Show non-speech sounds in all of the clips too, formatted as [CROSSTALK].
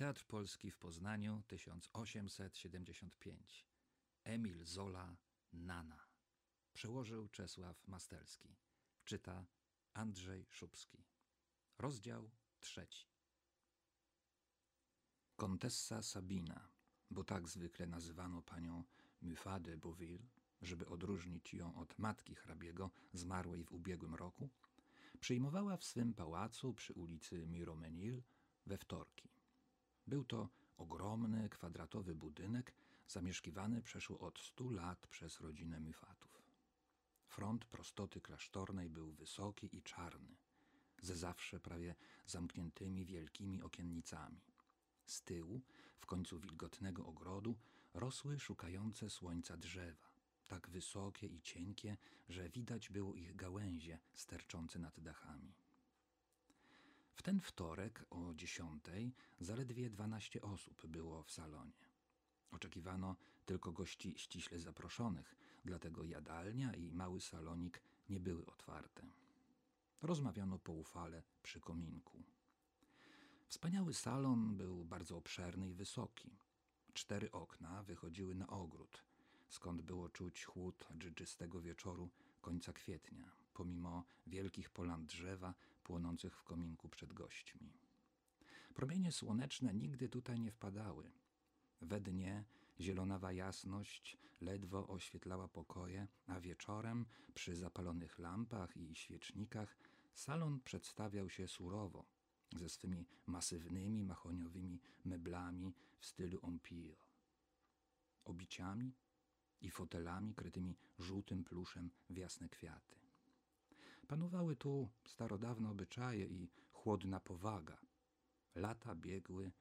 Teatr Polski w Poznaniu 1875. Emil Zola Nana. Przełożył Czesław Mastelski. Czyta Andrzej Szubski. Rozdział trzeci. Kontessa Sabina, bo tak zwykle nazywano panią Muffat de Beauville, żeby odróżnić ją od matki hrabiego zmarłej w ubiegłym roku, przyjmowała w swym pałacu przy ulicy Miromenil we wtorki. Był to ogromny, kwadratowy budynek, zamieszkiwany przeszło od stu lat przez rodzinę Myfatów. Front prostoty klasztornej był wysoki i czarny, ze zawsze prawie zamkniętymi wielkimi okiennicami. Z tyłu, w końcu wilgotnego ogrodu, rosły szukające słońca drzewa, tak wysokie i cienkie, że widać było ich gałęzie sterczące nad dachami. W ten wtorek o dziesiątej zaledwie dwanaście osób było w salonie. Oczekiwano tylko gości ściśle zaproszonych, dlatego jadalnia i mały salonik nie były otwarte. Rozmawiano poufale przy kominku. Wspaniały salon był bardzo obszerny i wysoki. Cztery okna wychodziły na ogród, skąd było czuć chłód dżdżystego wieczoru końca kwietnia, pomimo wielkich polan drzewa płonących w kominku przed gośćmi. Promienie słoneczne nigdy tutaj nie wpadały. We dnie zielonawa jasność ledwo oświetlała pokoje, a wieczorem przy zapalonych lampach i świecznikach salon przedstawiał się surowo, ze swymi masywnymi mahoniowymi meblami w stylu empire, obiciami i fotelami krytymi żółtym pluszem w jasne kwiaty. Panowały tu starodawne obyczaje i chłodna powaga. Lata biegły,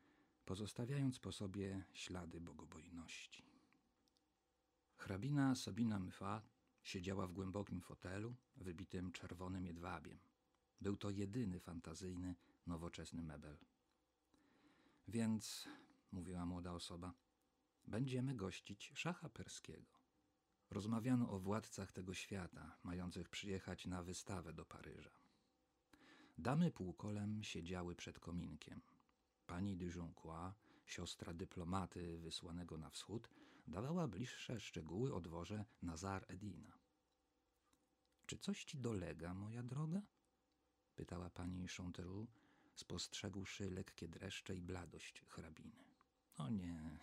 pozostawiając po sobie ślady bogobojności. Hrabina Sabina Myfa siedziała w głębokim fotelu, wybitym czerwonym jedwabiem. Był to jedyny fantazyjny, nowoczesny mebel. Więc, mówiła młoda osoba, będziemy gościć szacha perskiego. Rozmawiano o władcach tego świata, mających przyjechać na wystawę do Paryża. Damy półkolem siedziały przed kominkiem. Pani de Joncois, siostra dyplomaty wysłanego na wschód, dawała bliższe szczegóły o dworze Nazar Edina. Czy coś ci dolega, moja droga? pytała pani Chanteroux, spostrzegłszy lekkie dreszcze i bladość hrabiny. O nie,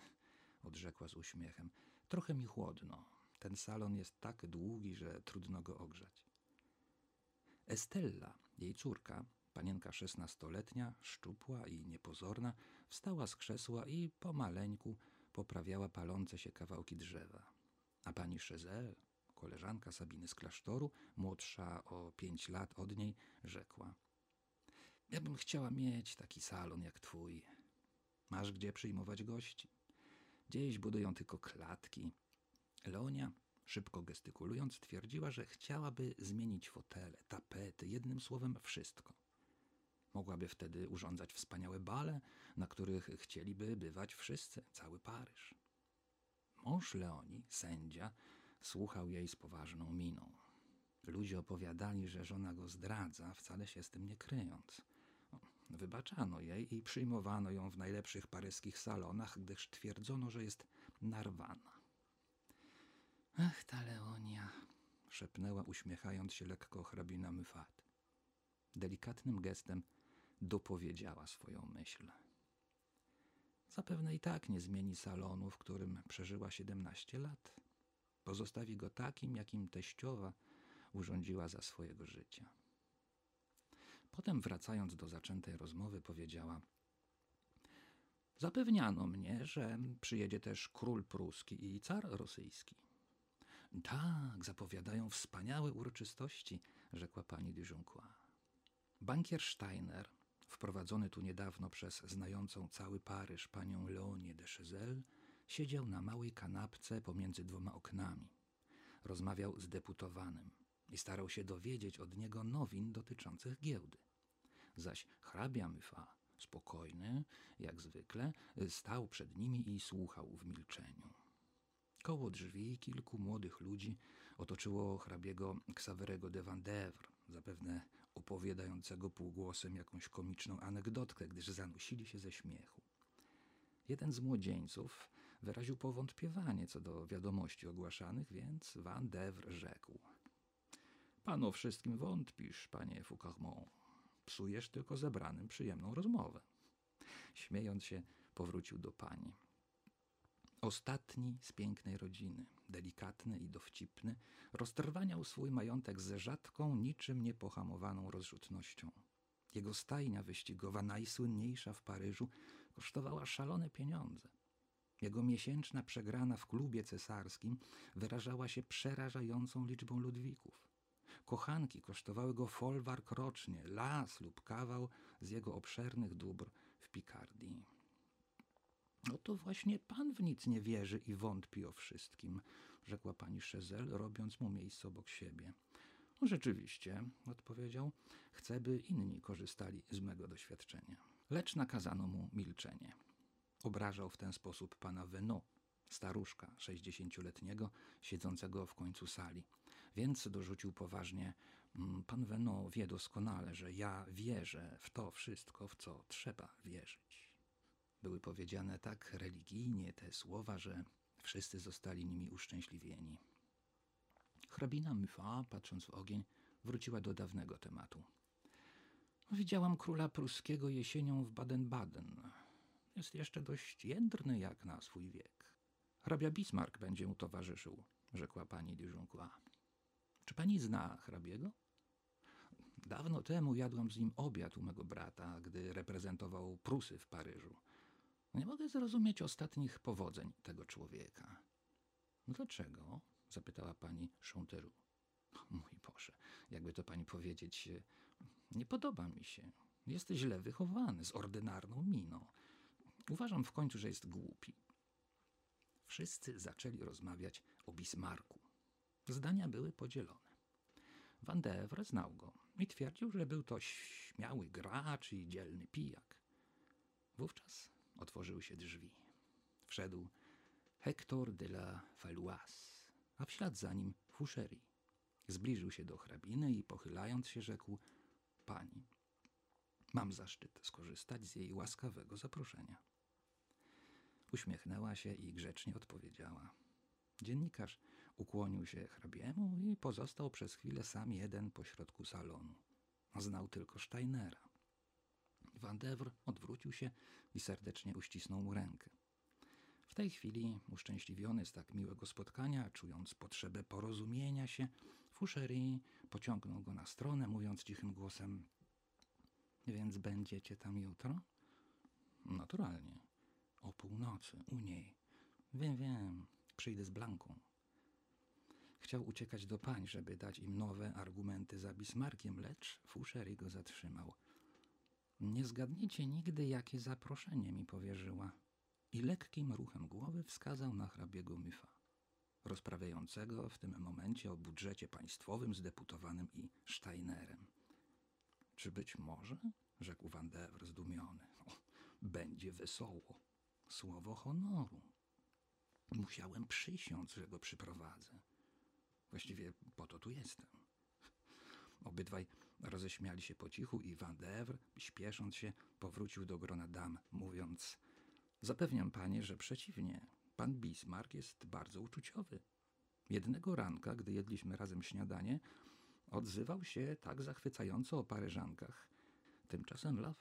odrzekła z uśmiechem. Trochę mi chłodno. Ten salon jest tak długi, że trudno go ogrzać. Estella, jej córka, panienka szesnastoletnia, szczupła i niepozorna, wstała z krzesła i pomaleńku poprawiała palące się kawałki drzewa. A pani Szezel, koleżanka Sabiny z klasztoru, młodsza o pięć lat od niej, rzekła – ja bym chciała mieć taki salon jak twój. Masz gdzie przyjmować gości? Gdzieś budują tylko klatki. Leonia, szybko gestykulując, twierdziła, że chciałaby zmienić fotele, tapety, jednym słowem wszystko. Mogłaby wtedy urządzać wspaniałe bale, na których chcieliby bywać wszyscy, cały Paryż. Mąż Leoni, sędzia, słuchał jej z poważną miną. Ludzie opowiadali, że żona go zdradza, wcale się z tym nie kryjąc. Wybaczano jej i przyjmowano ją w najlepszych paryskich salonach, gdyż twierdzono, że jest narwana. Ach, ta Leonia, szepnęła uśmiechając się lekko hrabina Myfat. Delikatnym gestem dopowiedziała swoją myśl. Zapewne i tak nie zmieni salonu, w którym przeżyła siedemnaście lat. Pozostawi go takim, jakim teściowa urządziła za swojego życia. Potem, wracając do zaczętej rozmowy, powiedziała: Zapewniano mnie, że przyjedzie też król pruski i car rosyjski. Tak, zapowiadają wspaniałe uroczystości, rzekła pani de Joncois. Bankier Steiner, wprowadzony tu niedawno przez znającą cały Paryż panią Leonię de Chezel, siedział na małej kanapce pomiędzy dwoma oknami. Rozmawiał z deputowanym i starał się dowiedzieć od niego nowin dotyczących giełdy. Zaś hrabia Myfa, spokojny, jak zwykle, stał przed nimi i słuchał w milczeniu. Koło drzwi kilku młodych ludzi otoczyło hrabiego Xaverego de Vandevre, zapewne opowiadającego półgłosem jakąś komiczną anegdotkę, gdyż zanusili się ze śmiechu. Jeden z młodzieńców wyraził powątpiewanie co do wiadomości ogłaszanych, więc Van Devre rzekł. Pan o wszystkim wątpisz, panie Foucarmont. Psujesz tylko zebranym przyjemną rozmowę. Śmiejąc się, powrócił do pani. Ostatni z pięknej rodziny, delikatny i dowcipny, roztrwaniał swój majątek ze rzadką, niczym niepohamowaną rozrzutnością. Jego stajnia wyścigowa, najsłynniejsza w Paryżu, kosztowała szalone pieniądze. Jego miesięczna przegrana w klubie cesarskim wyrażała się przerażającą liczbą ludwików. Kochanki kosztowały go folwark rocznie, las lub kawał z jego obszernych dóbr w Pikardii. No to właśnie pan w nic nie wierzy i wątpi o wszystkim, rzekła pani Szezel, robiąc mu miejsce obok siebie. No rzeczywiście, odpowiedział, chcę, by inni korzystali z mego doświadczenia. Lecz nakazano mu milczenie. Obrażał w ten sposób pana Veno, staruszka sześćdziesięcioletniego, siedzącego w końcu sali. Więc dorzucił poważnie, "Mm, pan Veno wie doskonale, że ja wierzę w to wszystko, w co trzeba wierzyć. Były powiedziane tak religijnie te słowa, że wszyscy zostali nimi uszczęśliwieni. Hrabina Mufa, patrząc w ogień, wróciła do dawnego tematu. Widziałam króla pruskiego jesienią w Baden-Baden. Jest jeszcze dość jędrny jak na swój wiek. Hrabia Bismarck będzie mu towarzyszył, rzekła pani de Joncois. Czy pani zna hrabiego? Dawno temu jadłam z nim obiad u mego brata, gdy reprezentował Prusy w Paryżu. Nie mogę zrozumieć ostatnich powodzeń tego człowieka. Dlaczego? zapytała pani Chanteru. Mój Boże, jakby to pani powiedzieć, nie podoba mi się. Jest źle wychowany, z ordynarną miną. Uważam w końcu, że jest głupi. Wszyscy zaczęli rozmawiać o Bismarku. Zdania były podzielone. Van Devre znał go i twierdził, że był to śmiały gracz i dzielny pijak. Wówczas otworzyły się drzwi. Wszedł Hector de la Faloise, a w ślad za nim Fouchery. Zbliżył się do hrabiny i pochylając się rzekł Pani, mam zaszczyt skorzystać z jej łaskawego zaproszenia. Uśmiechnęła się i grzecznie odpowiedziała. Dziennikarz ukłonił się hrabiemu i pozostał przez chwilę sam jeden pośrodku salonu. Znał tylko Steinera. Van Devre odwrócił się i serdecznie uścisnął mu rękę. W tej chwili, uszczęśliwiony z tak miłego spotkania, czując potrzebę porozumienia się, Fouchery pociągnął go na stronę, mówiąc cichym głosem: Więc będziecie tam jutro? Naturalnie. O północy, u niej. Wiem, wiem, przyjdę z Blanką. Chciał uciekać do pań, żeby dać im nowe argumenty za Bismarkiem, lecz Fouchery go zatrzymał. Nie zgadniecie nigdy, jakie zaproszenie mi powierzyła. I lekkim ruchem głowy wskazał na hrabiego Myfa, rozprawiającego w tym momencie o budżecie państwowym z deputowanym i Steinerem. Czy być może? rzekł Van Devre zdumiony. O, [LAUGHS] będzie wesoło. Słowo honoru. Musiałem przysiąc, że go przyprowadzę. Właściwie po to tu jestem. Obydwaj roześmiali się po cichu i Van Devre, śpiesząc się, powrócił do grona dam, mówiąc Zapewniam panie, że przeciwnie, pan Bismarck jest bardzo uczuciowy. Jednego ranka, gdy jedliśmy razem śniadanie, odzywał się tak zachwycająco o Paryżankach. Tymczasem La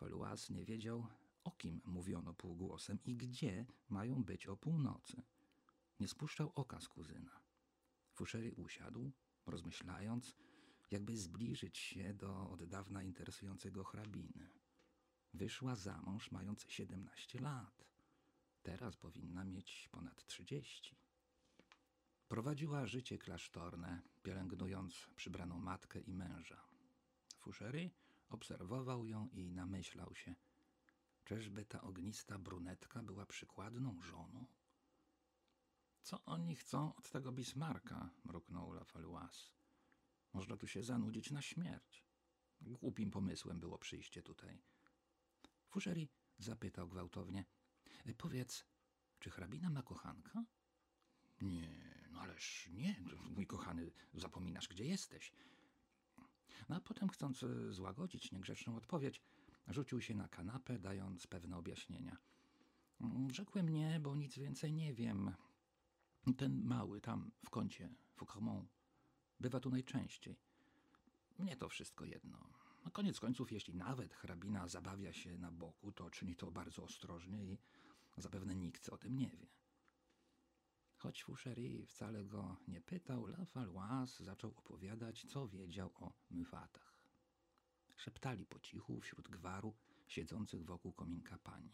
nie wiedział, o kim mówiono półgłosem i gdzie mają być o północy. Nie spuszczał oka z kuzyna. Fouchery usiadł, rozmyślając, jakby zbliżyć się do od dawna interesującego hrabiny. Wyszła za mąż mając 17 lat. Teraz powinna mieć ponad 30. Prowadziła życie klasztorne, pielęgnując przybraną matkę i męża. Fouchery obserwował ją i namyślał się, czyżby ta ognista brunetka była przykładną żoną? Co oni chcą od tego Bismarka? mruknął Lafaloise. Można tu się zanudzić na śmierć. Głupim pomysłem było przyjście tutaj. Fouchery zapytał gwałtownie. Powiedz, czy hrabina ma kochanka? Nie, no ależ nie, mój kochany, zapominasz, gdzie jesteś. No a potem, chcąc e, złagodzić niegrzeczną odpowiedź, rzucił się na kanapę, dając pewne objaśnienia. Mm, Rzekłem nie, bo nic więcej nie wiem. Ten mały tam w kącie, Foucault, bywa tu najczęściej. Mnie to wszystko jedno. Na koniec końców, jeśli nawet hrabina zabawia się na boku, to czyni to bardzo ostrożnie i zapewne nikt o tym nie wie. Choć Fouchery wcale go nie pytał, La Valois zaczął opowiadać, co wiedział o myfatach. Szeptali po cichu wśród gwaru siedzących wokół kominka pań.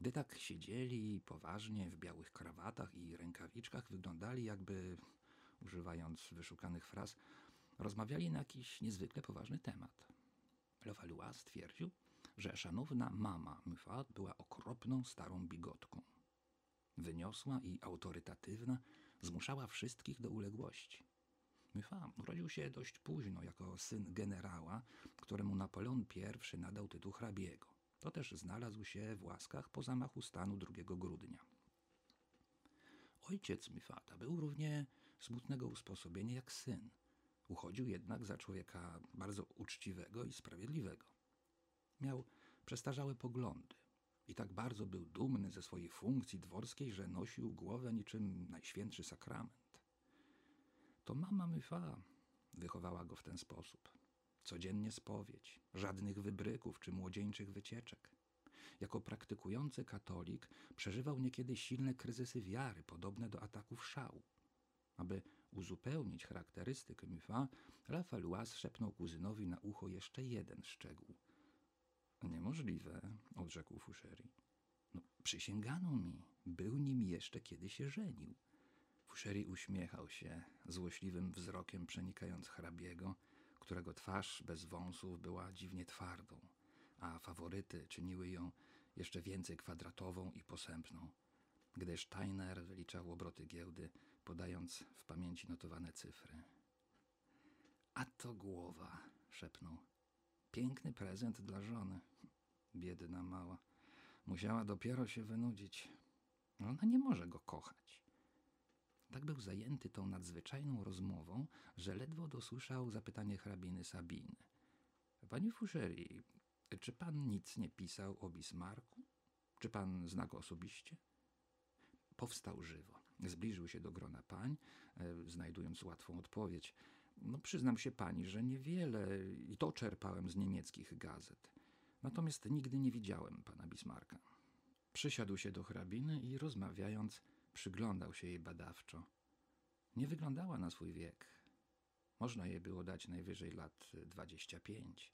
Gdy tak siedzieli poważnie w białych krawatach i rękawiczkach, wyglądali jakby, używając wyszukanych fraz, rozmawiali na jakiś niezwykle poważny temat. Levallois stwierdził, że szanowna mama Muffat była okropną starą bigotką. Wyniosła i autorytatywna, zmuszała wszystkich do uległości. Muffat urodził się dość późno jako syn generała, któremu Napoleon I nadał tytuł hrabiego. To też znalazł się w łaskach po zamachu stanu 2 grudnia. Ojciec Mifata był równie smutnego usposobienia jak syn. Uchodził jednak za człowieka bardzo uczciwego i sprawiedliwego. Miał przestarzałe poglądy i tak bardzo był dumny ze swojej funkcji dworskiej, że nosił głowę niczym najświętszy sakrament. To mama Myfa wychowała go w ten sposób. Codziennie spowiedź, żadnych wybryków czy młodzieńczych wycieczek. Jako praktykujący katolik przeżywał niekiedy silne kryzysy wiary, podobne do ataków szału. Aby uzupełnić charakterystykę Mufa, Rafalois szepnął kuzynowi na ucho jeszcze jeden szczegół. Niemożliwe, odrzekł Fouchery. No, przysięgano mi, był nim jeszcze kiedy się żenił. Fouchery uśmiechał się złośliwym wzrokiem przenikając hrabiego, którego twarz bez wąsów była dziwnie twardą, a faworyty czyniły ją jeszcze więcej kwadratową i posępną, gdy Steiner wyliczał obroty giełdy, podając w pamięci notowane cyfry. A to głowa, szepnął. Piękny prezent dla żony. Biedna mała. Musiała dopiero się wynudzić. Ona nie może go kochać. Tak był zajęty tą nadzwyczajną rozmową, że ledwo dosłyszał zapytanie hrabiny Sabiny. Panie Fouchery, czy pan nic nie pisał o Bismarku? Czy pan zna go osobiście? Powstał żywo. Zbliżył się do grona pań, e, znajdując łatwą odpowiedź. No, przyznam się pani, że niewiele i to czerpałem z niemieckich gazet. Natomiast nigdy nie widziałem pana Bismarka. Przysiadł się do hrabiny i rozmawiając, przyglądał się jej badawczo. Nie wyglądała na swój wiek. Można jej było dać najwyżej lat dwadzieścia pięć.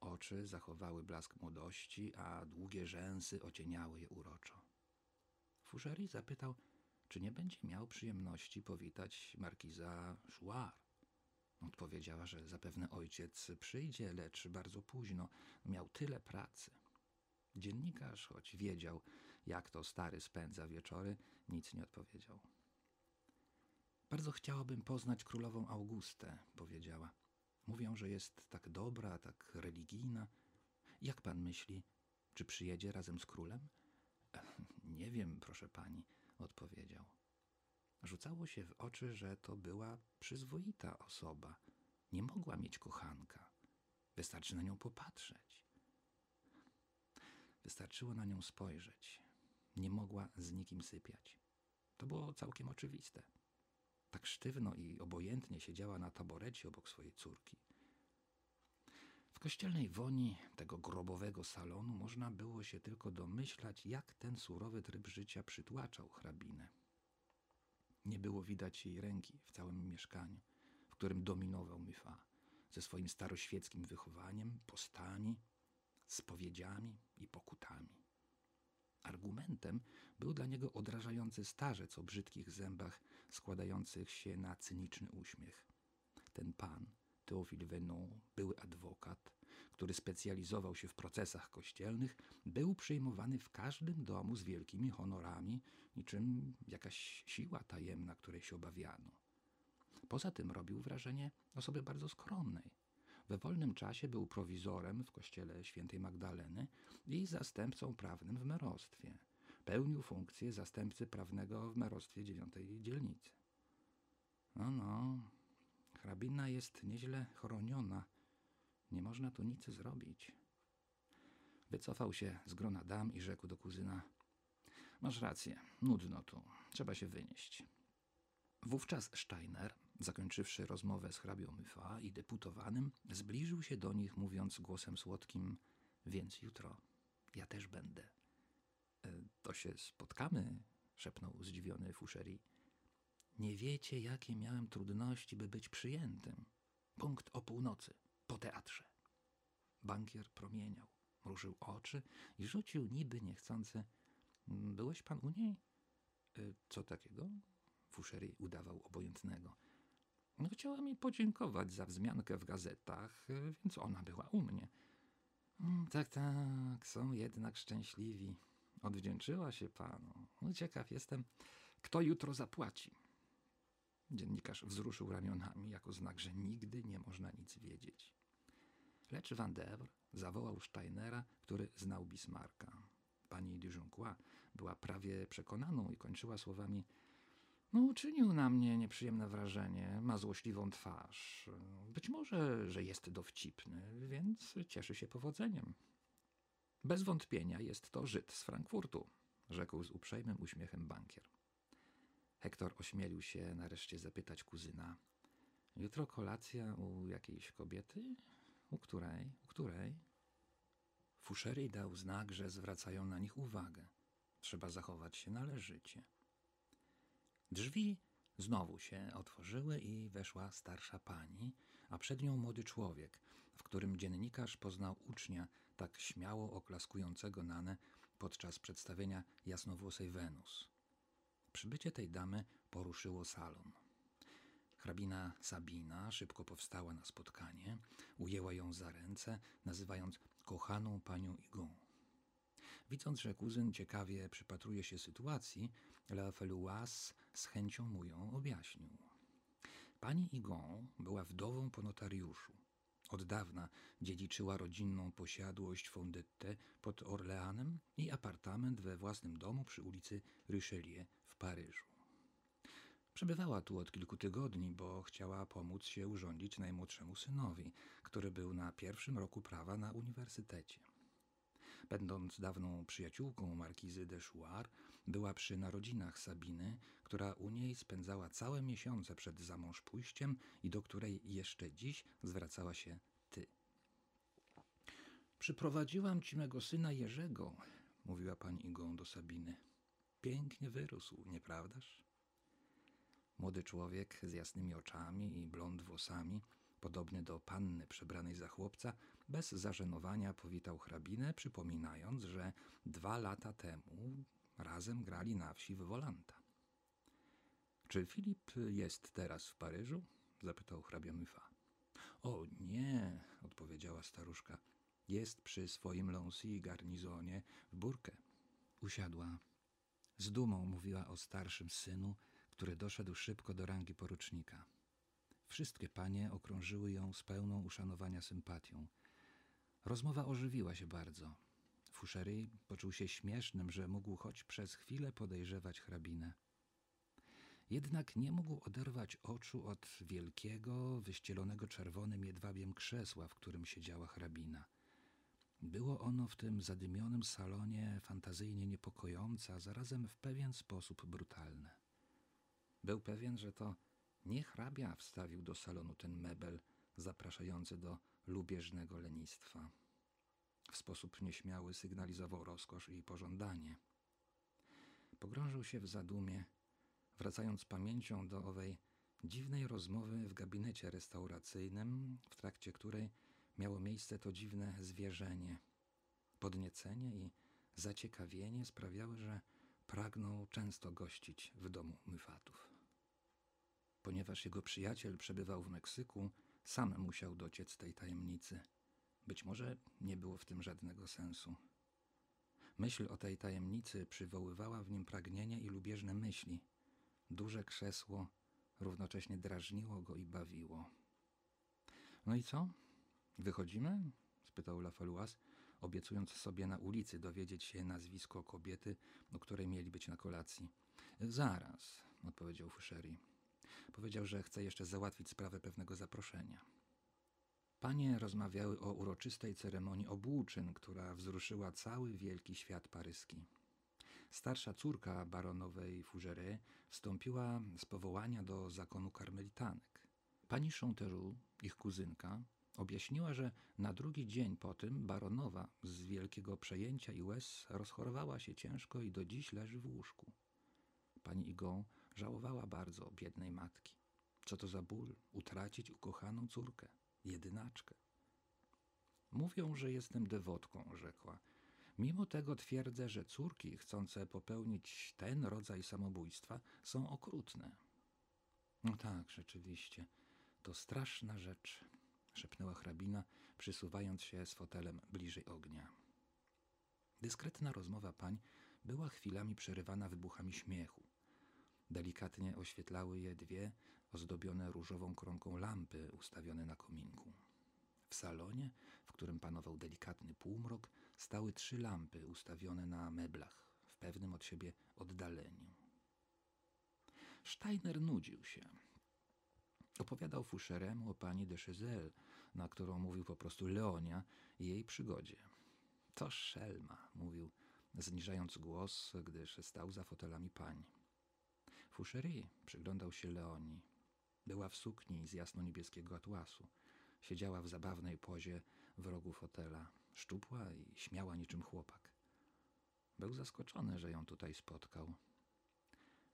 Oczy zachowały blask młodości, a długie rzęsy ocieniały je uroczo. Fouchery zapytał, czy nie będzie miał przyjemności powitać markiza Chouard. Odpowiedziała, że zapewne ojciec przyjdzie, lecz bardzo późno. Miał tyle pracy. Dziennikarz, choć wiedział, jak to stary spędza wieczory, nic nie odpowiedział. Bardzo chciałabym poznać królową Augustę, powiedziała. Mówią, że jest tak dobra, tak religijna. Jak pan myśli, czy przyjedzie razem z królem? [LAUGHS] Nie wiem, proszę pani, odpowiedział. Rzucało się w oczy, że to była przyzwoita osoba. Nie mogła mieć kochanka. Wystarczy na nią popatrzeć. Wystarczyło na nią spojrzeć. Nie mogła z nikim sypiać. To było całkiem oczywiste. Tak sztywno i obojętnie siedziała na taborecie obok swojej córki. W kościelnej woni tego grobowego salonu można było się tylko domyślać, jak ten surowy tryb życia przytłaczał hrabinę. Nie było widać jej ręki w całym mieszkaniu, w którym dominował Myfa, ze swoim staroświeckim wychowaniem, postami, spowiedziami i pokutami. Argumentem był dla niego odrażający starzec o brzydkich zębach składających się na cyniczny uśmiech. Ten pan, Teofil Venon, były adwokat, który specjalizował się w procesach kościelnych, był przyjmowany w każdym domu z wielkimi honorami, niczym jakaś siła tajemna, której się obawiano. Poza tym robił wrażenie osoby bardzo skromnej. We wolnym czasie był prowizorem w kościele świętej Magdaleny i zastępcą prawnym w merostwie. Pełnił funkcję zastępcy prawnego w merostwie dziewiątej dzielnicy. No, no, hrabina jest nieźle chroniona. Nie można tu nic zrobić. Wycofał się z grona dam i rzekł do kuzyna: Masz rację, nudno tu, trzeba się wynieść. Wówczas Steiner, zakończywszy rozmowę z hrabią Myfa i deputowanym, zbliżył się do nich, mówiąc głosem słodkim: Więc jutro ja też będę. E, To się spotkamy, szepnął zdziwiony Fouchery. Nie wiecie, jakie miałem trudności, by być przyjętym. Punkt o północy, po teatrze. Bankier promieniał, mrużył oczy i rzucił niby niechcący. Byłeś pan u niej? "E, Co takiego? Fouchery udawał obojętnego. No, chciała mi podziękować za wzmiankę w gazetach, e, więc ona była u mnie. "Mm, Tak, tak, są jednak szczęśliwi. Odwdzięczyła się panu. Ciekaw jestem, kto jutro zapłaci. Dziennikarz wzruszył ramionami jako znak, że nigdy nie można nic wiedzieć. Lecz Van Devre zawołał Steinera, który znał Bismarcka. Pani Dujoncois była prawie przekonaną i kończyła słowami no, uczynił na mnie nieprzyjemne wrażenie, ma złośliwą twarz. Być może, że jest dowcipny, więc cieszy się powodzeniem. Bez wątpienia jest to Żyd z Frankfurtu, rzekł z uprzejmym uśmiechem bankier. Hektor ośmielił się nareszcie zapytać kuzyna. Jutro kolacja u jakiejś kobiety? U której? U której? Fouchery dał znak, że zwracają na nich uwagę. Trzeba zachować się należycie. Drzwi znowu się otworzyły i weszła starsza pani, a przed nią młody człowiek, w którym dziennikarz poznał ucznia tak śmiało oklaskującego Nanę podczas przedstawienia jasnowłosej Wenus. Przybycie tej damy poruszyło salon. Hrabina Sabina szybko powstała na spotkanie, ujęła ją za ręce, nazywając kochaną panią Igon. Widząc, że kuzyn ciekawie przypatruje się sytuacji, La Feluas z chęcią mu ją objaśnił. Pani Igon była wdową po notariuszu. Od dawna dziedziczyła rodzinną posiadłość Fondette pod Orleanem i apartament we własnym domu przy ulicy Richelieu w Paryżu. Przebywała tu od kilku tygodni, bo chciała pomóc się urządzić najmłodszemu synowi, który był na pierwszym roku prawa na uniwersytecie. Będąc dawną przyjaciółką markizy de Chouard, była przy narodzinach Sabiny, która u niej spędzała całe miesiące przed zamąż pójściem i do której jeszcze dziś zwracała się ty. Przyprowadziłam ci mego syna Jerzego, mówiła pani Igą do Sabiny. Pięknie wyrósł, nieprawdaż? Młody człowiek z jasnymi oczami i blond włosami, podobny do panny przebranej za chłopca, bez zażenowania powitał hrabinę, przypominając, że dwa lata temu razem grali na wsi w Wolanta. Czy Filip jest teraz w Paryżu? zapytał hrabia Myfa. O nie, odpowiedziała staruszka. Jest przy swoim Lancy garnizonie w Burkę. Usiadła. Z dumą mówiła o starszym synu, który doszedł szybko do rangi porucznika. Wszystkie panie okrążyły ją z pełną uszanowania sympatią. Rozmowa ożywiła się bardzo. Fouchery poczuł się śmiesznym, że mógł choć przez chwilę podejrzewać hrabinę. Jednak nie mógł oderwać oczu od wielkiego, wyścielonego czerwonym jedwabiem krzesła, w którym siedziała hrabina. Było ono w tym zadymionym salonie fantazyjnie niepokojące, a zarazem w pewien sposób brutalne. Był pewien, że to nie hrabia wstawił do salonu ten mebel zapraszający do lubieżnego lenistwa. W sposób nieśmiały sygnalizował rozkosz i pożądanie. Pogrążył się w zadumie, wracając pamięcią do owej dziwnej rozmowy w gabinecie restauracyjnym, w trakcie której miało miejsce to dziwne zwierzenie. Podniecenie i zaciekawienie sprawiały, że pragnął często gościć w domu myfatów. Ponieważ jego przyjaciel przebywał w Meksyku, sam musiał dociec tej tajemnicy. Być może nie było w tym żadnego sensu. Myśl o tej tajemnicy przywoływała w nim pragnienie i lubieżne myśli. Duże krzesło równocześnie drażniło go i bawiło. No i co? Wychodzimy? spytał Lafaluas, obiecując sobie na ulicy dowiedzieć się nazwisko kobiety, o której mieli być na kolacji. Zaraz, odpowiedział Fouchery. Powiedział, że chce jeszcze załatwić sprawę pewnego zaproszenia. Panie rozmawiały o uroczystej ceremonii obłóczyn, która wzruszyła cały wielki świat paryski. Starsza córka baronowej Fougeray wstąpiła z powołania do zakonu karmelitanek. Pani Chanteroux, ich kuzynka, objaśniła, że na drugi dzień po tym baronowa z wielkiego przejęcia i łez rozchorowała się ciężko i do dziś leży w łóżku. Pani Igon żałowała bardzo biednej matki. Co to za ból utracić ukochaną córkę, jedynaczkę. Mówią, że jestem dewotką, rzekła. Mimo tego twierdzę, że córki chcące popełnić ten rodzaj samobójstwa są okrutne. No tak, rzeczywiście, to straszna rzecz, szepnęła hrabina, przysuwając się z fotelem bliżej ognia. Dyskretna rozmowa pań była chwilami przerywana wybuchami śmiechu. Delikatnie oświetlały je dwie ozdobione różową kronką lampy ustawione na kominku. W salonie, w którym panował delikatny półmrok, stały trzy lampy ustawione na meblach w pewnym od siebie oddaleniu. Steiner nudził się. Opowiadał Foucheremu o pani de Chezel, na którą mówił po prostu Leonia i jej przygodzie. To szelma, mówił, zniżając głos, gdyż stał za fotelami pań. Fouchery przyglądał się Leonii. Była w sukni z jasno-niebieskiego atłasu. Siedziała w zabawnej pozie w rogu fotela, szczupła i śmiała niczym chłopak. Był zaskoczony, że ją tutaj spotkał.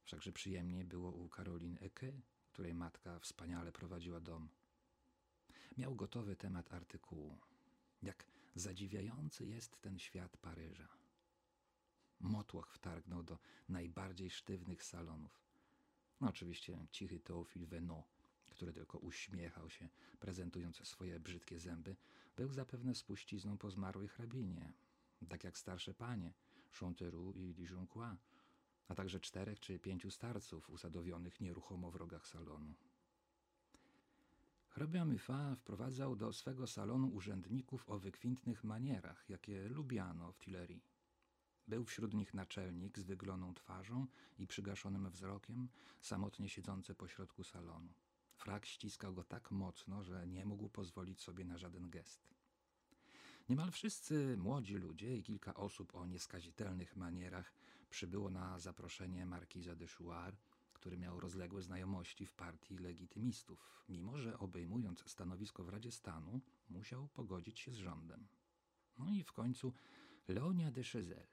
Wszakże przyjemniej było u Karolin Eke, której matka wspaniale prowadziła dom. Miał gotowy temat artykułu. Jak zadziwiający jest ten świat Paryża. Motłoch wtargnął do najbardziej sztywnych salonów. No oczywiście cichy Teofil Venot, który tylko uśmiechał się, prezentując swoje brzydkie zęby, był zapewne spuścizną po zmarłej hrabinie, tak jak starsze panie, Chanteroux i Dijoncourt, a także czterech czy pięciu starców usadowionych nieruchomo w rogach salonu. Hrabia Myfa wprowadzał do swego salonu urzędników o wykwintnych manierach, jakie lubiano w Tillerii. Był wśród nich naczelnik z wygloną twarzą i przygaszonym wzrokiem, samotnie siedzący pośrodku salonu. Frak ściskał go tak mocno, że nie mógł pozwolić sobie na żaden gest. Niemal wszyscy młodzi ludzie i kilka osób o nieskazitelnych manierach przybyło na zaproszenie markiza de Chouard, który miał rozległe znajomości w partii legitymistów, mimo że obejmując stanowisko w Radzie Stanu, musiał pogodzić się z rządem. No i w końcu Leonia de Chezel,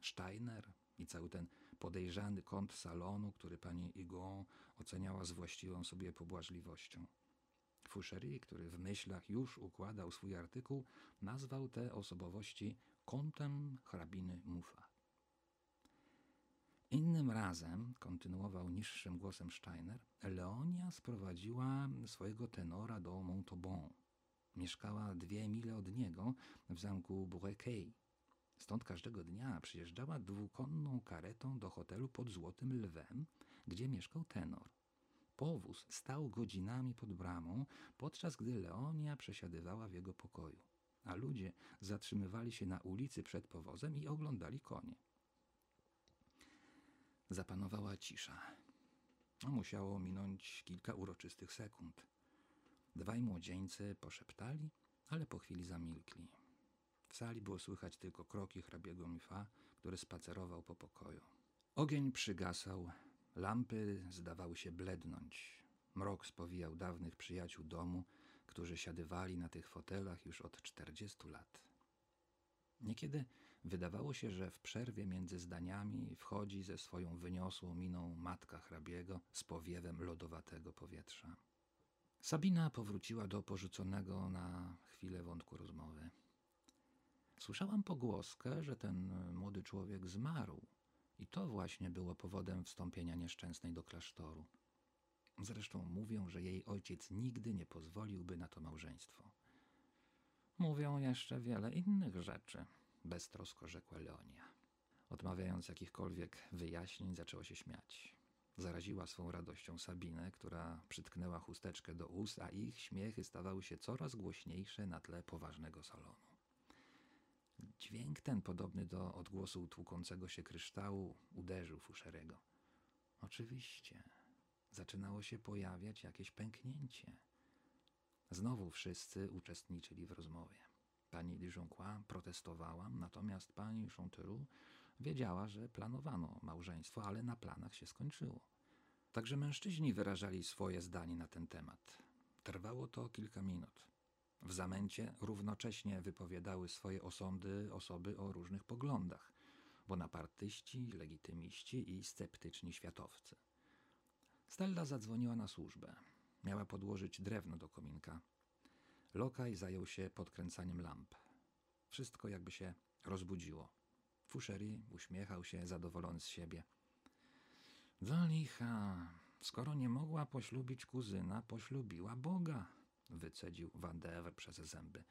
Steiner i cały ten podejrzany kąt salonu, który pani Igon oceniała z właściwą sobie pobłażliwością. Fouchery, który w myślach już układał swój artykuł, nazwał te osobowości kątem hrabiny Mufa. Innym razem, kontynuował niższym głosem Steiner, Leonia sprowadziła swojego tenora do Montauban. Mieszkała dwie mile od niego w zamku Bourequet. Stąd każdego dnia przyjeżdżała dwukonną karetą do hotelu pod Złotym Lwem, gdzie mieszkał tenor. Powóz stał godzinami pod bramą, podczas gdy Leonia przesiadywała w jego pokoju, a ludzie zatrzymywali się na ulicy przed powozem i oglądali konie. Zapanowała cisza. No, musiało minąć kilka uroczystych sekund. Dwaj młodzieńcy poszeptali, ale po chwili zamilkli. W sali było słychać tylko kroki hrabiego Mifa, który spacerował po pokoju. Ogień przygasał, lampy zdawały się blednąć. Mrok spowijał dawnych przyjaciół domu, którzy siadywali na tych fotelach już od czterdziestu lat. Niekiedy wydawało się, że w przerwie między zdaniami wchodzi ze swoją wyniosłą miną matka hrabiego z powiewem lodowatego powietrza. Sabina powróciła do porzuconego na chwilę wątku rozmowy. Słyszałam pogłoskę, że ten młody człowiek zmarł i to właśnie było powodem wstąpienia nieszczęsnej do klasztoru. Zresztą mówią, że jej ojciec nigdy nie pozwoliłby na to małżeństwo. Mówią jeszcze wiele innych rzeczy, beztrosko rzekła Leonia. Odmawiając jakichkolwiek wyjaśnień, zaczęła się śmiać. Zaraziła swą radością Sabinę, która przytknęła chusteczkę do ust, a ich śmiechy stawały się coraz głośniejsze na tle poważnego salonu. Dźwięk ten, podobny do odgłosu tłukącego się kryształu, uderzył Fuszerego. Oczywiście, zaczynało się pojawiać jakieś pęknięcie. Znowu wszyscy uczestniczyli w rozmowie. Pani Dijoncourt protestowała, natomiast pani Chanteroux Wiedziała, że planowano małżeństwo, ale na planach się skończyło. Także mężczyźni wyrażali swoje zdanie na ten temat. Trwało to kilka minut. W zamęcie równocześnie wypowiadały swoje osądy osoby o różnych poglądach, bonapartyści, legitymiści i sceptyczni światowcy. Stella zadzwoniła na służbę. Miała podłożyć drewno do kominka. Lokaj zajął się podkręcaniem lamp. Wszystko jakby się rozbudziło. Fusheri uśmiechał się, zadowolony z siebie. Do licha, skoro nie mogła poślubić kuzyna, poślubiła Boga, wycedził Van Dever przez zęby.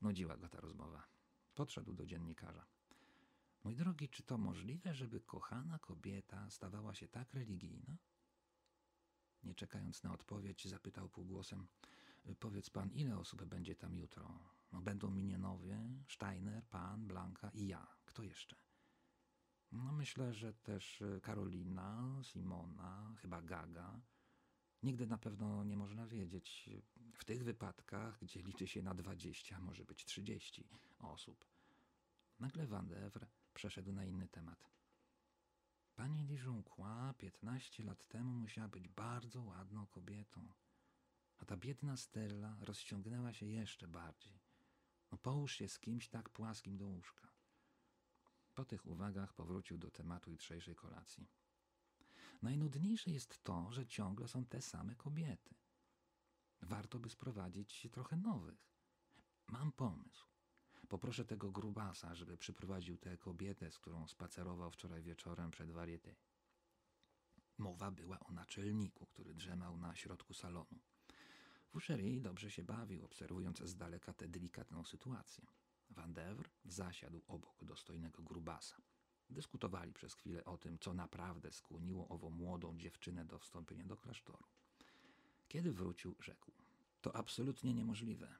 Nudziła go ta rozmowa. Podszedł do dziennikarza. Mój drogi, czy to możliwe, żeby kochana kobieta stawała się tak religijna? Nie czekając na odpowiedź, zapytał półgłosem: Powiedz pan, ile osób będzie tam jutro? No, będą minionowie, Steiner, pan, Blanka i ja. Kto jeszcze? No, myślę, że też e, Karolina, Simona, chyba Gaga. Nigdy na pewno nie można wiedzieć. W tych wypadkach, gdzie liczy się na 20, może być 30 osób. Nagle Van Devre przeszedł na inny temat. Pani Dijoncois 15 lat temu musiała być bardzo ładną kobietą. A ta biedna Stella rozciągnęła się jeszcze bardziej. No połóż się z kimś tak płaskim do łóżka. Po tych uwagach powrócił do tematu jutrzejszej kolacji. Najnudniejsze jest to, że ciągle są te same kobiety. Warto by sprowadzić trochę nowych. Mam pomysł. Poproszę tego grubasa, żeby przyprowadził tę kobietę, z którą spacerował wczoraj wieczorem przed wariety. Mowa była o naczelniku, który drzemał na środku salonu. Fouchery dobrze się bawił, obserwując z daleka tę delikatną sytuację. Van zasiadł obok dostojnego grubasa. Dyskutowali przez chwilę o tym, co naprawdę skłoniło ową młodą dziewczynę do wstąpienia do klasztoru. Kiedy wrócił, rzekł: To absolutnie niemożliwe.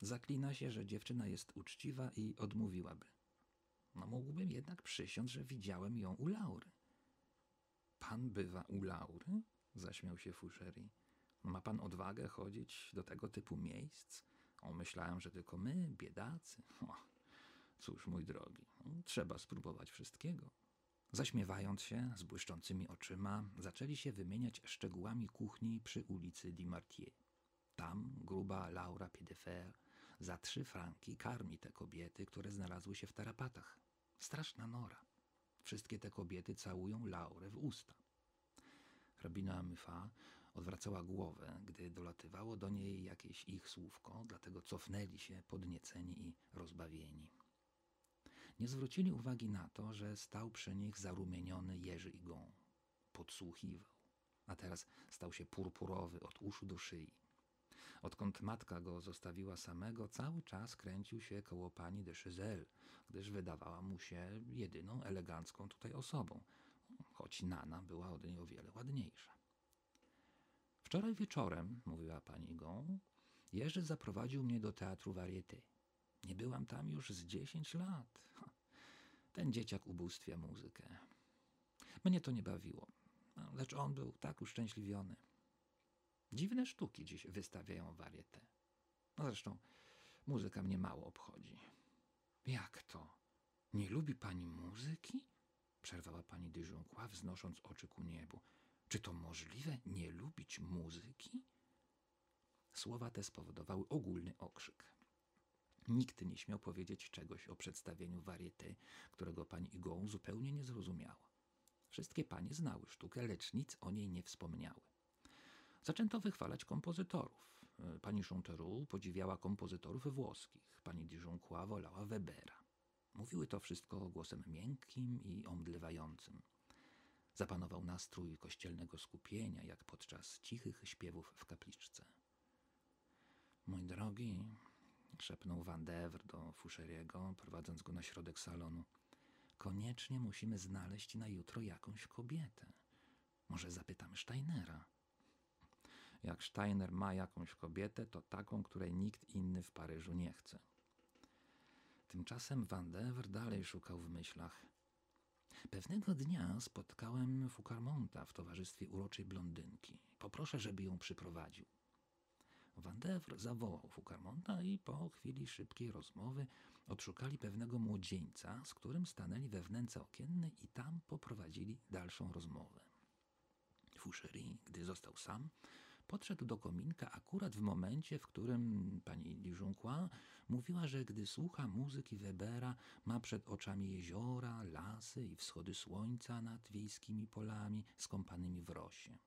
Zaklina się, że dziewczyna jest uczciwa i odmówiłaby. No mógłbym jednak przysiąc, że widziałem ją u Laury. Pan bywa u Laury? zaśmiał się Fouchery. Ma pan odwagę chodzić do tego typu miejsc? O, myślałem, że tylko my, biedacy. O, cóż, mój drogi, trzeba spróbować wszystkiego. Zaśmiewając się, z błyszczącymi oczyma, zaczęli się wymieniać szczegółami kuchni przy ulicy Dimartier. Tam gruba Laura Piedefer za trzy franki karmi te kobiety, które znalazły się w tarapatach. Straszna nora. Wszystkie te kobiety całują Laurę w usta. Hrabina Myfa odwracała głowę, gdy dolatywało do niej jakieś ich słówko, dlatego cofnęli się podnieceni i rozbawieni. Nie zwrócili uwagi na to, że stał przy nich zarumieniony Jerzy Igon. Podsłuchiwał, a teraz stał się purpurowy od uszu do szyi. Odkąd matka go zostawiła samego, cały czas kręcił się koło pani de gdyż wydawała mu się jedyną elegancką tutaj osobą, choć Nana była od niej o wiele ładniejsza. Wczoraj wieczorem, mówiła pani Gon, Jerzy zaprowadził mnie do teatru Varieté. Nie byłam tam już z dziesięć lat. Ten dzieciak ubóstwia muzykę. Mnie to nie bawiło, lecz on był tak uszczęśliwiony. Dziwne sztuki dziś wystawiają warietę. No zresztą muzyka mnie mało obchodzi. Jak to? Nie lubi pani muzyki? Przerwała pani Dyżunkła, wznosząc oczy ku niebu. Czy to możliwe nie lubić muzyki? Słowa te spowodowały ogólny okrzyk. Nikt nie śmiał powiedzieć czegoś o przedstawieniu wariety, którego pani Igon zupełnie nie zrozumiała. Wszystkie panie znały sztukę, lecz nic o niej nie wspomniały. Zaczęto wychwalać kompozytorów. Pani Chanteroux podziwiała kompozytorów włoskich, pani Dijoncourt wolała Webera. Mówiły to wszystko głosem miękkim i omdlewającym. Zapanował nastrój kościelnego skupienia, jak podczas cichych śpiewów w kapliczce. Mój drogi, szepnął Van do Foucheriego, prowadząc go na środek salonu, koniecznie musimy znaleźć na jutro jakąś kobietę. Może zapytamy Steinera. Jak Steiner ma jakąś kobietę, to taką, której nikt inny w Paryżu nie chce. Tymczasem Van dalej szukał w myślach. Pewnego dnia spotkałem Foucarmonta w towarzystwie uroczej blondynki. Poproszę, żeby ją przyprowadził. Van Devre zawołał Foucarmonta i po chwili szybkiej rozmowy odszukali pewnego młodzieńca, z którym stanęli we wnęce okiennej i tam poprowadzili dalszą rozmowę. Fouchery, gdy został sam, podszedł do kominka akurat w momencie, w którym pani Dijoncois mówiła, że gdy słucha muzyki Webera, ma przed oczami jeziora, lasy i wschody słońca nad wiejskimi polami skąpanymi w rosie.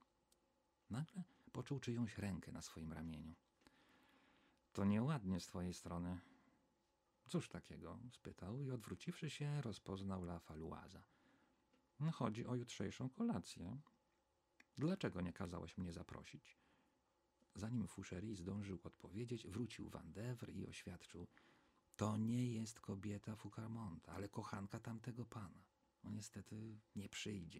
Nagle poczuł czyjąś rękę na swoim ramieniu. To nieładnie z twojej strony. Cóż takiego? spytał i odwróciwszy się, rozpoznał La Faluaza. Chodzi o jutrzejszą kolację. Dlaczego nie kazałeś mnie zaprosić? Zanim Fouchery zdążył odpowiedzieć, wrócił Vandevre i oświadczył: To nie jest kobieta Foucarmonta, ale kochanka tamtego pana. No niestety nie przyjdzie.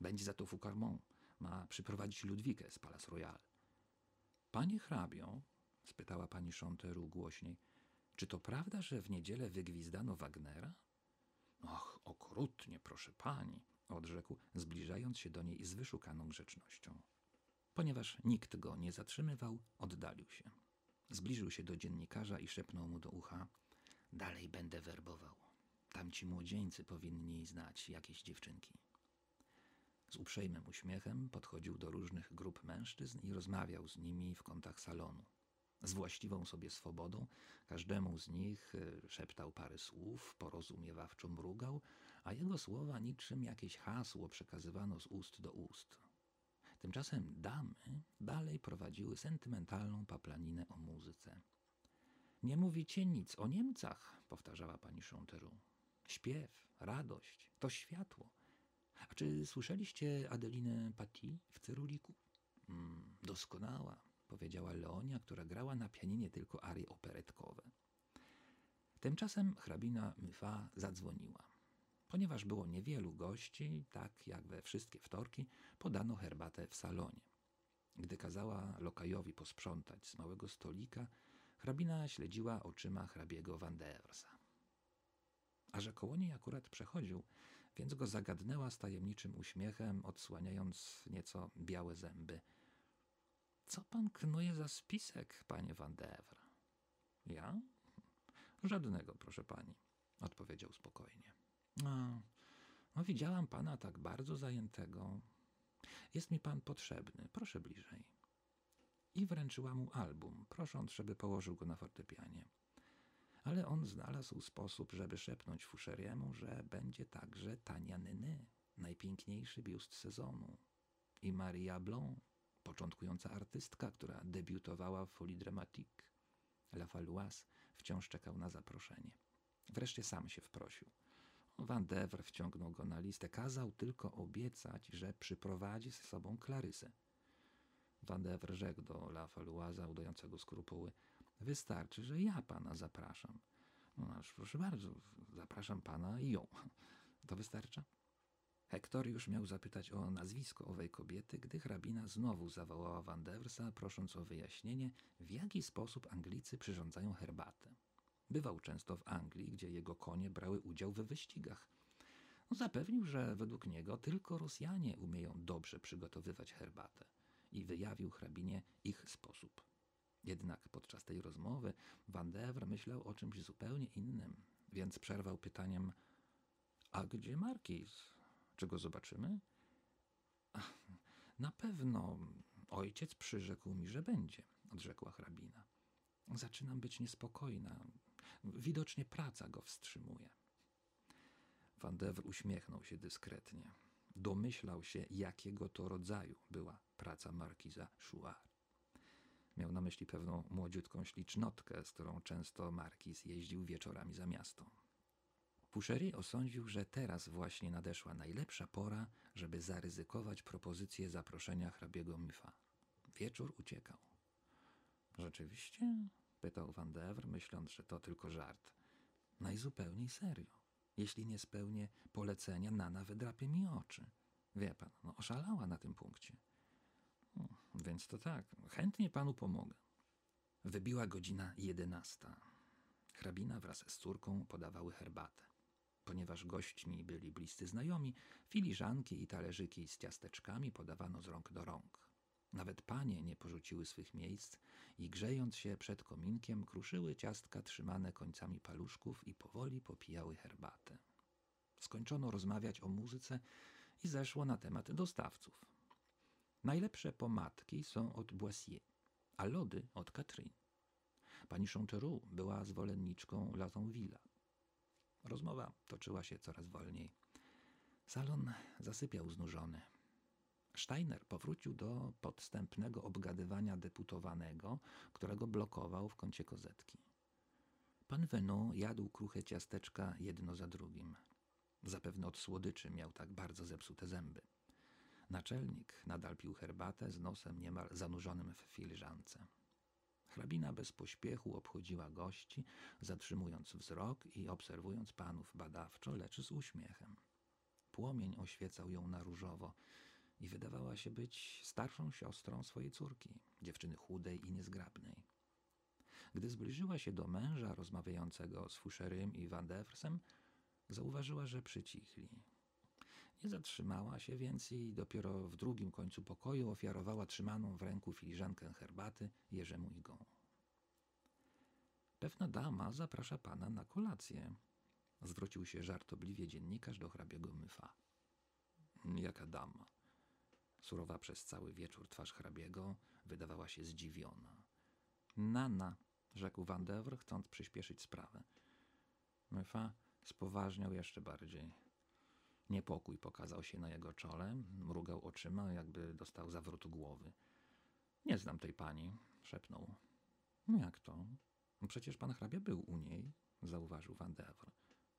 Będzie za to Foucarmont. Ma przyprowadzić Ludwikę z Palace Royal. Panie hrabio, spytała pani Chanteru głośniej, czy to prawda, że w niedzielę wygwizdano Wagnera? Och, okrutnie, proszę pani, odrzekł, zbliżając się do niej z wyszukaną grzecznością. Ponieważ nikt go nie zatrzymywał, oddalił się. Zbliżył się do dziennikarza i szepnął mu do ucha: Dalej będę werbował. Tamci młodzieńcy powinni znać jakieś dziewczynki. Z uprzejmym uśmiechem podchodził do różnych grup mężczyzn i rozmawiał z nimi w kątach salonu. Z właściwą sobie swobodą każdemu z nich e, szeptał parę słów, porozumiewawczo mrugał, a jego słowa niczym jakieś hasło przekazywano z ust do ust. Tymczasem damy dalej prowadziły sentymentalną paplaninę o muzyce. Nie mówicie nic o Niemcach, powtarzała pani Chanteru. Śpiew, radość, to światło. A czy słyszeliście Adelinę Paty w Cyruliku? Mm, doskonała, powiedziała Leonia, która grała na pianinie tylko arie operetkowe. Tymczasem hrabina Myfa zadzwoniła. Ponieważ było niewielu gości, tak jak we wszystkie wtorki, podano herbatę w salonie. Gdy kazała lokajowi posprzątać z małego stolika, hrabina śledziła oczyma hrabiego Van Deversa. A że koło niej akurat przechodził, więc go zagadnęła z tajemniczym uśmiechem, odsłaniając nieco białe zęby. Co pan knuje za spisek, panie Van Devre? Ja? Żadnego, proszę pani, odpowiedział spokojnie. No, widziałam pana tak bardzo zajętego. Jest mi pan potrzebny, proszę bliżej. I wręczyła mu album, prosząc, żeby położył go na fortepianie. Ale on znalazł sposób, żeby szepnąć Fuszeriemu, że będzie także Tania Nyny, najpiękniejszy biust sezonu. I Maria Blanc, początkująca artystka, która debiutowała w Folie Dramatique. La Faloise wciąż czekał na zaproszenie. Wreszcie sam się wprosił. Van Devre wciągnął go na listę. Kazał tylko obiecać, że przyprowadzi ze sobą Klarysę. Van Devre rzekł do La Faloisa, udającego skrupuły. Wystarczy, że ja pana zapraszam. No, aż proszę bardzo, zapraszam pana i ją. To wystarcza? Hektor już miał zapytać o nazwisko owej kobiety, gdy hrabina znowu zawołała Van Deversa, prosząc o wyjaśnienie, w jaki sposób Anglicy przyrządzają herbatę. Bywał często w Anglii, gdzie jego konie brały udział we wyścigach. Zapewnił, że według niego tylko Rosjanie umieją dobrze przygotowywać herbatę i wyjawił hrabinie ich sposób. Jednak podczas tej rozmowy Van Devre myślał o czymś zupełnie innym, więc przerwał pytaniem: A gdzie Markiz? Czy go zobaczymy? Na pewno ojciec przyrzekł mi, że będzie, odrzekła hrabina. Zaczynam być niespokojna. Widocznie praca go wstrzymuje. Van Devre uśmiechnął się dyskretnie. Domyślał się, jakiego to rodzaju była praca markiza Chouard. Miał na myśli pewną młodziutką ślicznotkę, z którą często markiz jeździł wieczorami za miasto. Fouchery osądził, że teraz właśnie nadeszła najlepsza pora, żeby zaryzykować propozycję zaproszenia hrabiego Mifa. Wieczór uciekał. Rzeczywiście? pytał Van Devre, myśląc, że to tylko żart. Najzupełniej serio. Jeśli nie spełnię polecenia, Nana wydrapie mi oczy. Wie pan, no oszalała na tym punkcie. Więc to tak, chętnie panu pomogę. Wybiła godzina jedenasta. Hrabina wraz z córką podawały herbatę. Ponieważ gośćmi byli bliscy znajomi, filiżanki i talerzyki z ciasteczkami podawano z rąk do rąk. Nawet panie nie porzuciły swych miejsc i grzejąc się przed kominkiem, kruszyły ciastka trzymane końcami paluszków i powoli popijały herbatę. Skończono rozmawiać o muzyce i zeszło na temat dostawców. Najlepsze pomadki są od Boissier, a lody od Catherine. Pani Chanteroux była zwolenniczką Latonvilla. Rozmowa toczyła się coraz wolniej. Salon zasypiał znużony. Steiner powrócił do podstępnego obgadywania deputowanego, którego blokował w kącie kozetki. Pan Wenon jadł kruche ciasteczka jedno za drugim. Zapewne od słodyczy miał tak bardzo zepsute zęby. Naczelnik nadal pił herbatę z nosem niemal zanurzonym w filiżance. Hrabina bez pośpiechu obchodziła gości, zatrzymując wzrok i obserwując panów badawczo, lecz z uśmiechem. Płomień oświecał ją na różowo i wydawała się być starszą siostrą swojej córki, dziewczyny chudej i niezgrabnej. Gdy zbliżyła się do męża rozmawiającego z Foucherym i Van Devrsem, zauważyła, że przycichli. Nie zatrzymała się więc i dopiero w drugim końcu pokoju ofiarowała trzymaną w ręku filiżankę herbaty Jerzemu Igą. Pewna dama zaprasza pana na kolację. Zwrócił się żartobliwie dziennikarz do hrabiego Myfa. Jaka dama? Surowa przez cały wieczór twarz hrabiego wydawała się zdziwiona. Nana, rzekł Van chcąc przyspieszyć sprawę. Myfa spoważniał jeszcze bardziej. Niepokój pokazał się na jego czole, mrugał oczyma, jakby dostał zawrotu głowy. Nie znam tej pani, szepnął. No jak to? Przecież pan hrabia był u niej, zauważył Van Devre.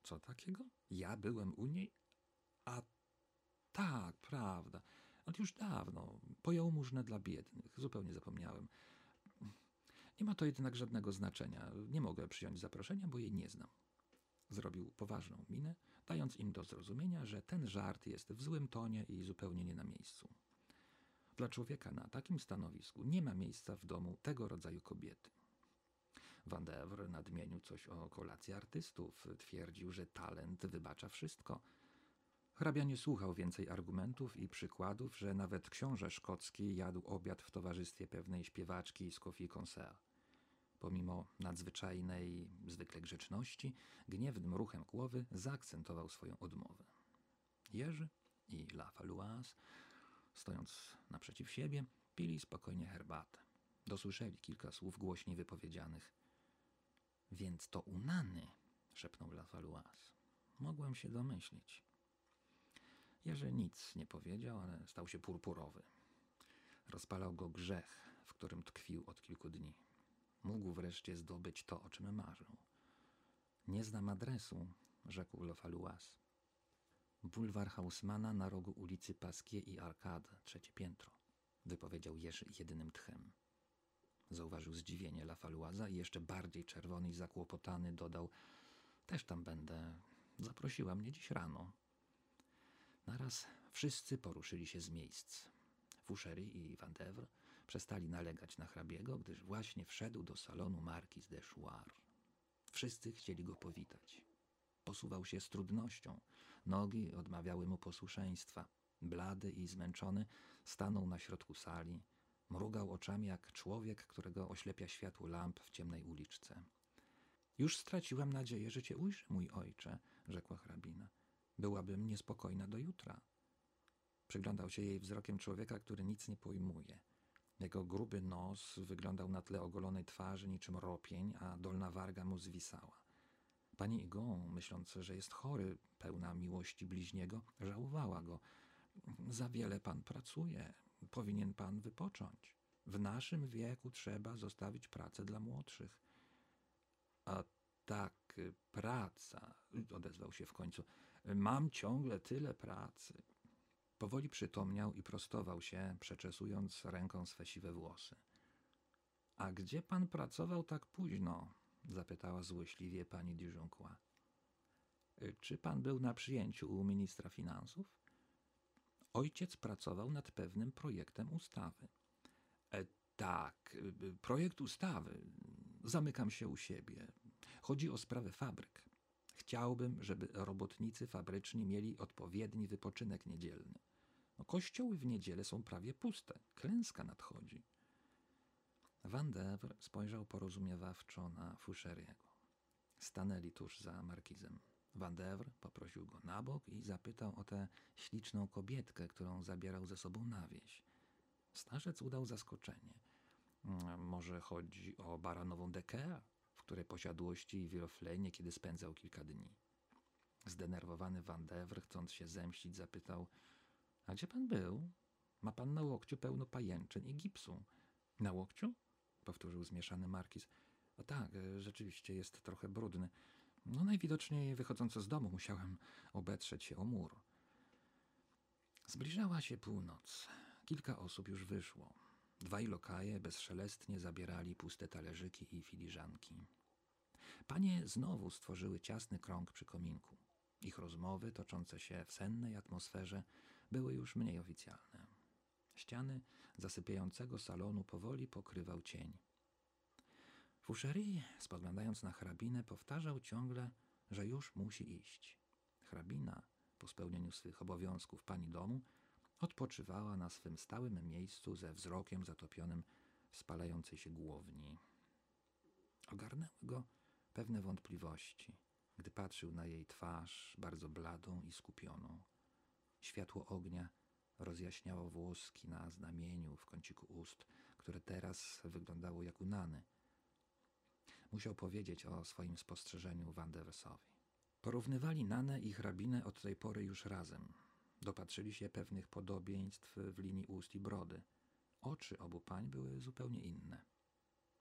Co takiego? Ja byłem u niej? A tak, prawda. Od już dawno. Pojął mużnę dla biednych. Zupełnie zapomniałem. Nie ma to jednak żadnego znaczenia. Nie mogę przyjąć zaproszenia, bo jej nie znam. Zrobił poważną minę, dając im do zrozumienia, że ten żart jest w złym tonie i zupełnie nie na miejscu. Dla człowieka na takim stanowisku nie ma miejsca w domu tego rodzaju kobiety. Van Devre nadmienił coś o kolacji artystów. Twierdził, że talent wybacza wszystko. Hrabia nie słuchał więcej argumentów i przykładów, że nawet książę szkocki jadł obiad w towarzystwie pewnej śpiewaczki z Coffee Concert. Pomimo nadzwyczajnej, zwykle grzeczności, gniewnym ruchem głowy zaakcentował swoją odmowę. Jerzy i La Faluaz, stojąc naprzeciw siebie, pili spokojnie herbatę. Dosłyszeli kilka słów głośniej wypowiedzianych. Więc to unany, szepnął La Faluaz. Mogłem się domyślić. Jerzy nic nie powiedział, ale stał się purpurowy. Rozpalał go grzech, w którym tkwił od kilku dni. Mógł wreszcie zdobyć to, o czym marzył. Nie znam adresu, rzekł Lofaluas. Bulwar Hausmana na rogu ulicy Paskie i Arcade, trzecie piętro, wypowiedział Jerzy jedynym tchem. Zauważył zdziwienie Lafaluaza i jeszcze bardziej czerwony i zakłopotany dodał Też tam będę. Zaprosiła mnie dziś rano. Naraz wszyscy poruszyli się z miejsc. Fouchery i Van Devre przestali nalegać na hrabiego, gdyż właśnie wszedł do salonu Marquis de Chouard. Wszyscy chcieli go powitać. Posuwał się z trudnością. Nogi odmawiały mu posłuszeństwa. Blady i zmęczony stanął na środku sali. Mrugał oczami jak człowiek, którego oślepia światło lamp w ciemnej uliczce. Już straciłam nadzieję, że cię ujrzę, mój ojcze, rzekła hrabina. Byłabym niespokojna do jutra. Przyglądał się jej wzrokiem człowieka, który nic nie pojmuje. Jego gruby nos wyglądał na tle ogolonej twarzy niczym ropień, a dolna warga mu zwisała. Pani Igon, myśląc, że jest chory, pełna miłości bliźniego, żałowała go. Za wiele pan pracuje, powinien pan wypocząć. W naszym wieku trzeba zostawić pracę dla młodszych. A tak, praca, odezwał się w końcu. Mam ciągle tyle pracy. Powoli przytomniał i prostował się, przeczesując ręką swe siwe włosy. A gdzie pan pracował tak późno? zapytała złośliwie pani Dijongła. Czy pan był na przyjęciu u ministra finansów? Ojciec pracował nad pewnym projektem ustawy. E, tak, projekt ustawy. Zamykam się u siebie. Chodzi o sprawę fabryk. Chciałbym, żeby robotnicy fabryczni mieli odpowiedni wypoczynek niedzielny. No, kościoły w niedzielę są prawie puste. Klęska nadchodzi. Van Devre spojrzał porozumiewawczo na Foucheriego. Stanęli tuż za markizem. Van Devre poprosił go na bok i zapytał o tę śliczną kobietkę, którą zabierał ze sobą na wieś. Starzec udał zaskoczenie. Mm, Może chodzi o baranową Decker, w której posiadłości Wiroflej niekiedy spędzał kilka dni. Zdenerwowany Van Devre, chcąc się zemścić, zapytał – A gdzie pan był? Ma pan na łokciu pełno pajęczyn i gipsu. Na łokciu? Powtórzył zmieszany markiz. O tak, e, rzeczywiście jest trochę brudny. No najwidoczniej wychodząc z domu musiałem obetrzeć się o mur. Zbliżała się północ. Kilka osób już wyszło. Dwaj lokaje bezszelestnie zabierali puste talerzyki i filiżanki. Panie znowu stworzyły ciasny krąg przy kominku. Ich rozmowy, toczące się w sennej atmosferze, były już mniej oficjalne. Ściany zasypiającego salonu powoli pokrywał cień. Fouchery, spoglądając na hrabinę, powtarzał ciągle, że już musi iść. Hrabina, po spełnieniu swych obowiązków pani domu, odpoczywała na swym stałym miejscu ze wzrokiem zatopionym w spalającej się głowni. Ogarnęły go pewne wątpliwości, gdy patrzył na jej twarz, bardzo bladą i skupioną. Światło ognia rozjaśniało włoski na znamieniu w kąciku ust, które teraz wyglądało jak u Nany. Musiał powiedzieć o swoim spostrzeżeniu Van Deversowi. Porównywali Nanę i hrabinę od tej pory już razem. Dopatrzyli się pewnych podobieństw w linii ust i brody. Oczy obu pań były zupełnie inne.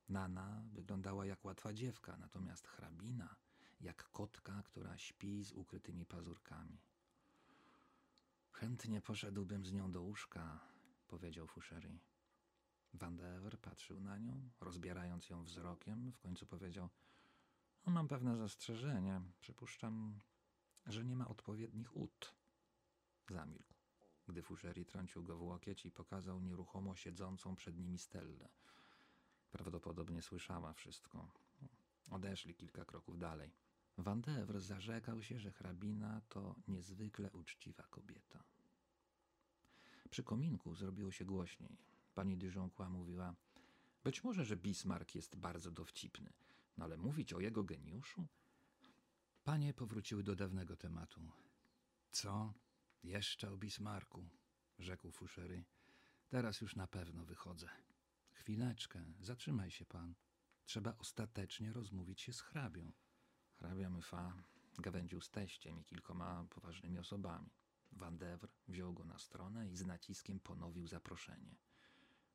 Nana wyglądała jak łatwa dziewka, natomiast hrabina jak kotka, która śpi z ukrytymi pazurkami. Chętnie poszedłbym z nią do łóżka, powiedział Fouchery. Van Dever patrzył na nią, rozbierając ją wzrokiem, w końcu powiedział no, Mam pewne zastrzeżenie. Przypuszczam, że nie ma odpowiednich ud. Zamilkł, gdy Fouchery trącił go w łokieć i pokazał nieruchomo siedzącą przed nimi Stellę. Prawdopodobnie słyszała wszystko. Odeszli kilka kroków dalej. Van Devre zarzekał się, że hrabina to niezwykle uczciwa kobieta. Przy kominku zrobiło się głośniej. Pani Dyżonkła mówiła, być może, że Bismarck jest bardzo dowcipny, no ale mówić o jego geniuszu? Panie powróciły do dawnego tematu. Co? Jeszcze o Bismarku, rzekł Fouchery. Teraz już na pewno wychodzę. Chwileczkę, zatrzymaj się pan. Trzeba ostatecznie rozmówić się z hrabią. Hrabia Myfa gawędził z teściem i kilkoma poważnymi osobami. Van Devre wziął go na stronę i z naciskiem ponowił zaproszenie.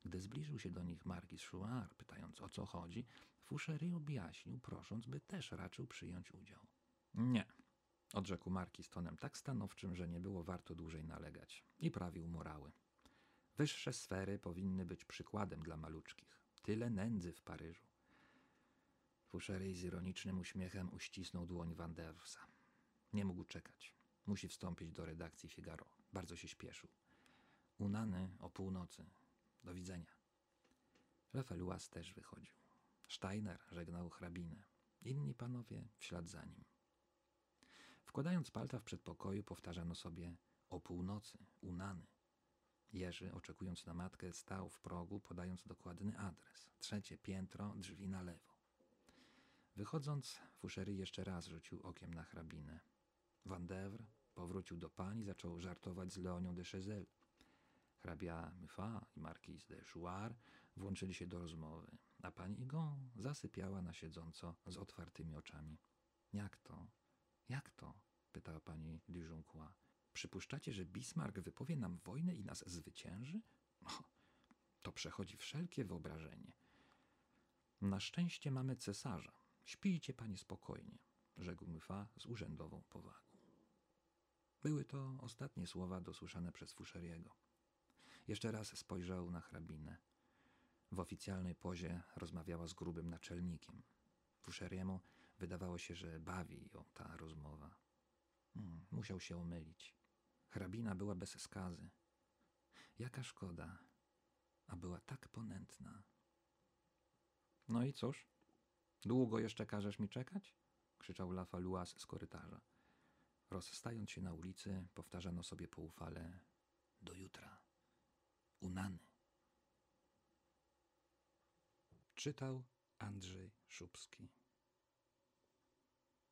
Gdy zbliżył się do nich Marquis Chouard, pytając o co chodzi, Fouchery objaśnił, prosząc, by też raczył przyjąć udział. Nie, odrzekł Marquis tonem tak stanowczym, że nie było warto dłużej nalegać i prawił morały. Wyższe sfery powinny być przykładem dla maluczkich. Tyle nędzy w Paryżu. Fouchery z ironicznym uśmiechem uścisnął dłoń Van Dersa. Nie mógł czekać. Musi wstąpić do redakcji Figaro. Bardzo się śpieszył. Unany o północy. Do widzenia. Lefeluas też wychodził. Steiner żegnał hrabinę. Inni panowie w ślad za nim. Wkładając palta w przedpokoju, powtarzano sobie o północy, Unany. Jerzy, oczekując na matkę, stał w progu, podając dokładny adres. Trzecie piętro, drzwi na lewo. Wychodząc, Fouchery jeszcze raz rzucił okiem na hrabinę. Van Devre powrócił do pani, zaczął żartować z Leonią de Chezel. Hrabia Myfa i markiz de Chouard włączyli się do rozmowy, a pani Igon zasypiała na siedząco z otwartymi oczami. Jak to? Jak to? pytała pani Dijoncourt. Przypuszczacie, że Bismarck wypowie nam wojnę i nas zwycięży? No, to przechodzi wszelkie wyobrażenie. Na szczęście mamy cesarza. Śpijcie panie spokojnie, rzekł Myfa z urzędową powagą. Były to ostatnie słowa dosłyszane przez Foucheriego. Jeszcze raz spojrzał na hrabinę. W oficjalnej pozie rozmawiała z grubym naczelnikiem. Foucheriemu wydawało się, że bawi ją ta rozmowa. Hmm, musiał się omylić. Hrabina była bez skazy. Jaka szkoda, a była tak ponętna. No i cóż? Długo jeszcze każesz mi czekać? krzyczał Lafaluas z korytarza. Rozstając się na ulicy, powtarzano sobie poufale do jutra. Unany. Czytał Andrzej Szubski.